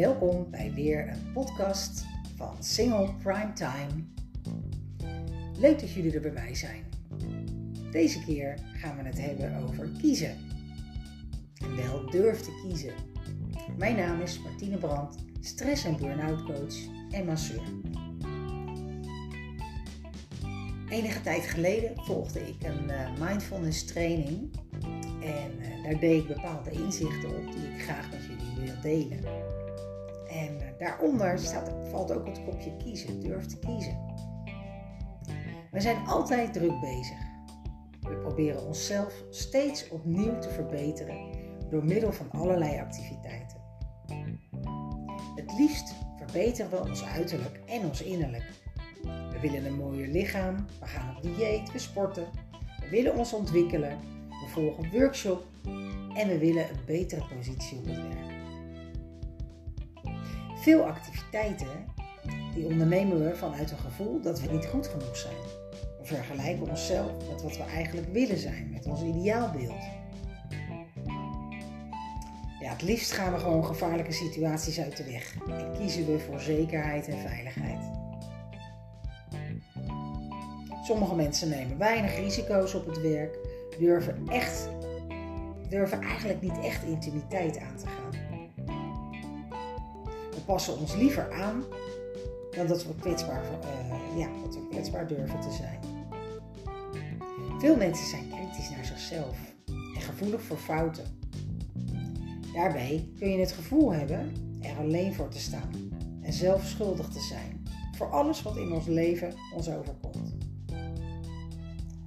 Welkom bij weer een podcast van Single Prime Time. Leuk dat jullie er bij mij zijn. Deze keer gaan we het hebben over kiezen. En wel durf te kiezen. Mijn naam is Martine Brandt, stress- en burn-out coach en masseur. Enige tijd geleden volgde ik een eh, mindfulness training en uh, daar deed ik bepaalde inzichten op die ik graag met jullie wil delen. En uh, daaronder staat, valt ook het kopje kiezen, durf te kiezen. We zijn altijd druk bezig. We proberen onszelf steeds opnieuw te verbeteren door middel van allerlei activiteiten. Het liefst verbeteren we ons uiterlijk en ons innerlijk. We willen een mooier lichaam, we gaan op dieet, we sporten, we willen ons ontwikkelen, we volgen workshop en we willen een betere positie op het werk. Veel activiteiten die ondernemen we vanuit een gevoel dat we niet goed genoeg zijn. We vergelijken onszelf met wat we eigenlijk willen zijn, met ons ideaalbeeld. Ja, het liefst gaan we gewoon gevaarlijke situaties uit de weg en kiezen we voor zekerheid en veiligheid. Sommige mensen nemen weinig risico's op het werk, durven, echt, durven eigenlijk niet echt intimiteit aan te gaan. Passen ons liever aan dan dat we kwetsbaar, uh, ja, dat we kwetsbaar durven te zijn. Veel mensen zijn kritisch naar zichzelf en gevoelig voor fouten. Daarbij kun je het gevoel hebben er alleen voor te staan en zelf schuldig te zijn voor alles wat in ons leven ons overkomt.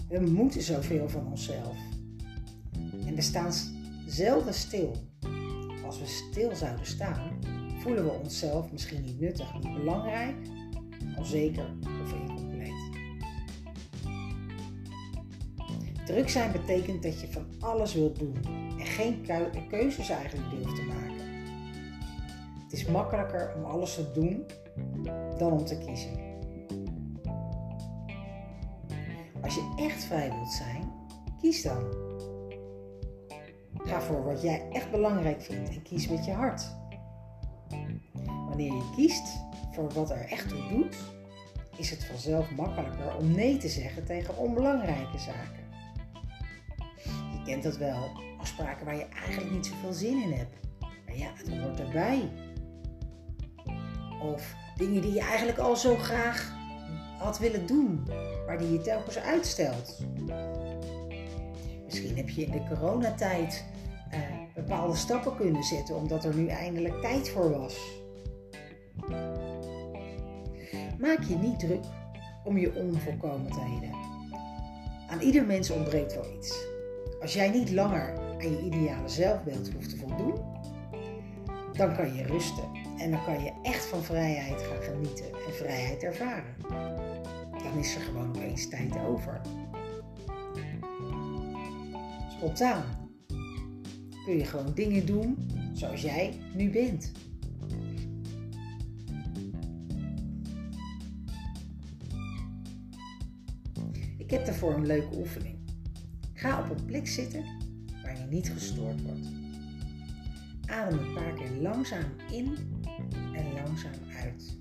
We moeten zoveel van onszelf. En we staan zelden stil. Als we stil zouden staan, voelen we onszelf misschien niet nuttig, niet belangrijk, onzeker of incompleet. Druk zijn betekent dat je van alles wilt doen en geen keuzes eigenlijk durft te maken. Het is makkelijker om alles te doen dan om te kiezen. Als je echt vrij wilt zijn, kies dan. Ga voor wat jij echt belangrijk vindt en kies met je hart. Wanneer je kiest voor wat er echt toe doet, is het vanzelf makkelijker om nee te zeggen tegen onbelangrijke zaken. Je kent dat wel, afspraken waar je eigenlijk niet zoveel zin in hebt. Maar ja, het hoort erbij. Of dingen die je eigenlijk al zo graag had willen doen, maar die je telkens uitstelt. Misschien heb je in de coronatijd uh, bepaalde stappen kunnen zetten omdat er nu eindelijk tijd voor was. Maak je niet druk om je onvolkomenheden. Aan ieder mens ontbreekt wel iets. Als jij niet langer aan je ideale zelfbeeld hoeft te voldoen, dan kan je rusten en dan kan je echt van vrijheid gaan genieten en vrijheid ervaren. Dan is er gewoon opeens tijd over. Spontaan kun je gewoon dingen doen zoals jij nu bent. Ik heb daarvoor een leuke oefening. Ga op een plek zitten waar je niet gestoord wordt. Adem een paar keer langzaam in en langzaam uit.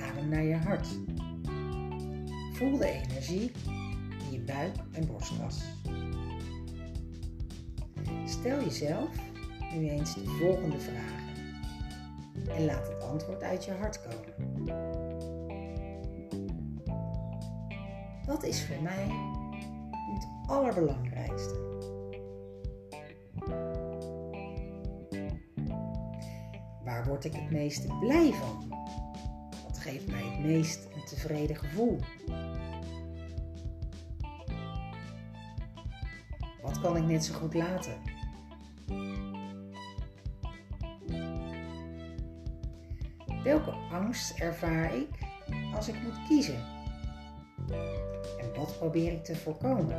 Adem naar je hart. Voel de energie in je buik en borstkas. Stel jezelf nu eens de volgende vragen en laat het antwoord uit je hart komen. Wat is voor mij het allerbelangrijkste? Waar word ik het meeste blij van? Wat geeft mij het meest een tevreden gevoel? Wat kan ik net zo goed laten? Welke angst ervaar ik als ik moet kiezen? En wat probeer ik te voorkomen?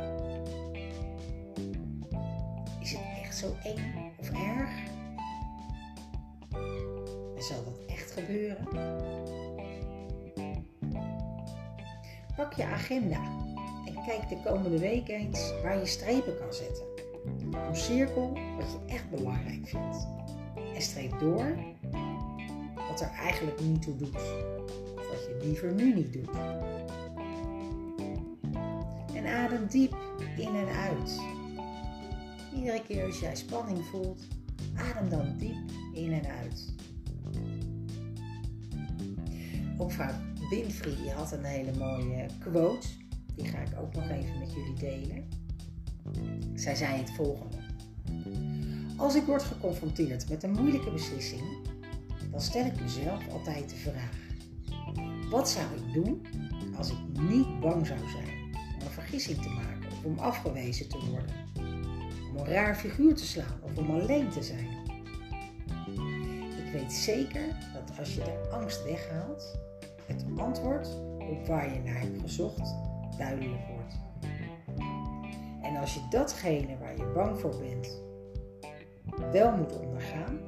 Is het echt zo eng of erg? En zal dat echt gebeuren? Pak je agenda en kijk de komende week eens waar je strepen kan zetten. Omcirkel wat je echt belangrijk vindt. En streep door wat er eigenlijk niet toe doet. Of wat je liever nu niet doet. En adem diep in en uit. Iedere keer als jij spanning voelt, adem dan diep in en uit. Oprah Winfrey had een hele mooie quote. Die ga ik ook nog even met jullie delen. Zij zei het volgende. Als ik word geconfronteerd met een moeilijke beslissing, dan stel ik mezelf altijd de vraag: wat zou ik doen als ik niet bang zou zijn te maken of om afgewezen te worden? Om een raar figuur te slaan of om alleen te zijn? Ik weet zeker dat als je de angst weghaalt, het antwoord op waar je naar hebt gezocht duidelijk wordt. En als je datgene waar je bang voor bent wel moet ondergaan,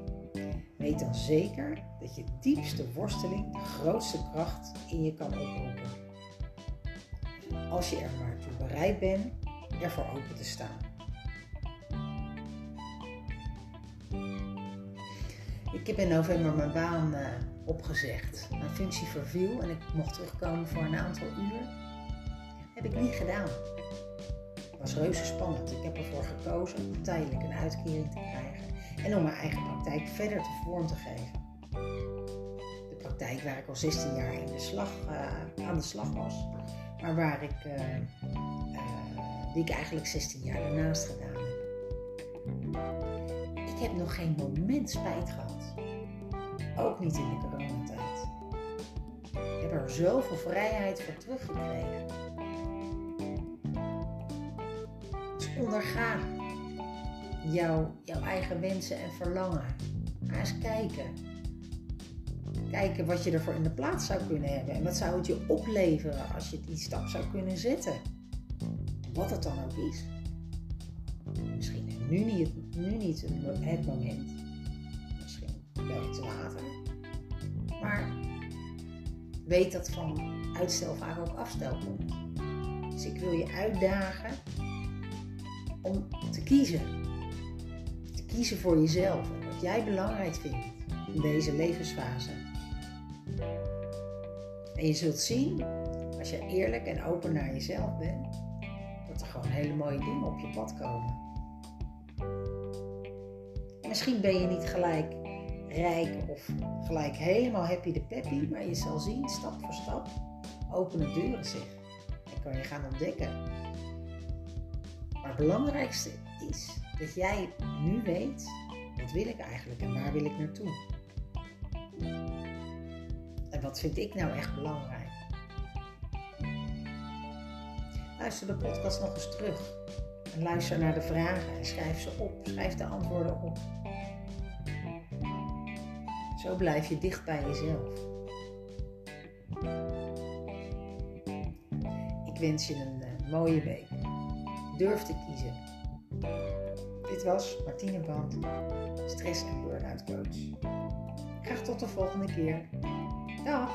weet dan zeker dat je diepste worsteling de grootste kracht in je kan oproepen. Als je er maar toe bereid bent ervoor open te staan. Ik heb in november mijn baan uh, opgezegd. Mijn functie verviel en ik mocht terugkomen voor een aantal uur. Heb ik niet gedaan. Het was reuze spannend. Ik heb ervoor gekozen om tijdelijk een uitkering te krijgen en om mijn eigen praktijk verder te vorm te geven. De praktijk waar ik al 16 jaar in de slag, uh, aan de slag was, maar waar ik, uh, uh, die ik eigenlijk 16 jaar daarnaast gedaan heb. Ik heb nog geen moment spijt gehad. Ook niet in de coronatijd. Ik heb er zoveel vrijheid voor teruggekregen. Dus onderga jouw, jouw eigen wensen en verlangen. Ga eens kijken. Kijken wat je ervoor in de plaats zou kunnen hebben. En wat zou het je opleveren als je die stap zou kunnen zetten. Wat het dan ook is. Misschien nu niet, nu niet het moment. Misschien wel iets later. Maar weet dat van uitstel vaak ook afstel komt. Dus ik wil je uitdagen om te kiezen. Te kiezen voor jezelf en wat jij belangrijk vindt in deze levensfase. En je zult zien, als je eerlijk en open naar jezelf bent, dat er gewoon hele mooie dingen op je pad komen. En misschien ben je niet gelijk rijk of gelijk helemaal happy de peppy, maar je zal zien, stap voor stap, openen deuren zich. En kan je gaan ontdekken. Maar het belangrijkste is dat jij nu weet, wat wil ik eigenlijk en waar wil ik naartoe? En wat vind ik nou echt belangrijk? Luister de podcast nog eens terug. En luister naar de vragen en schrijf ze op. Schrijf de antwoorden op. Zo blijf je dicht bij jezelf. Ik wens je een uh, mooie week. Durf te kiezen. Dit was Martine Band, stress- en burn-out coach. Graag tot de volgende keer. Ja,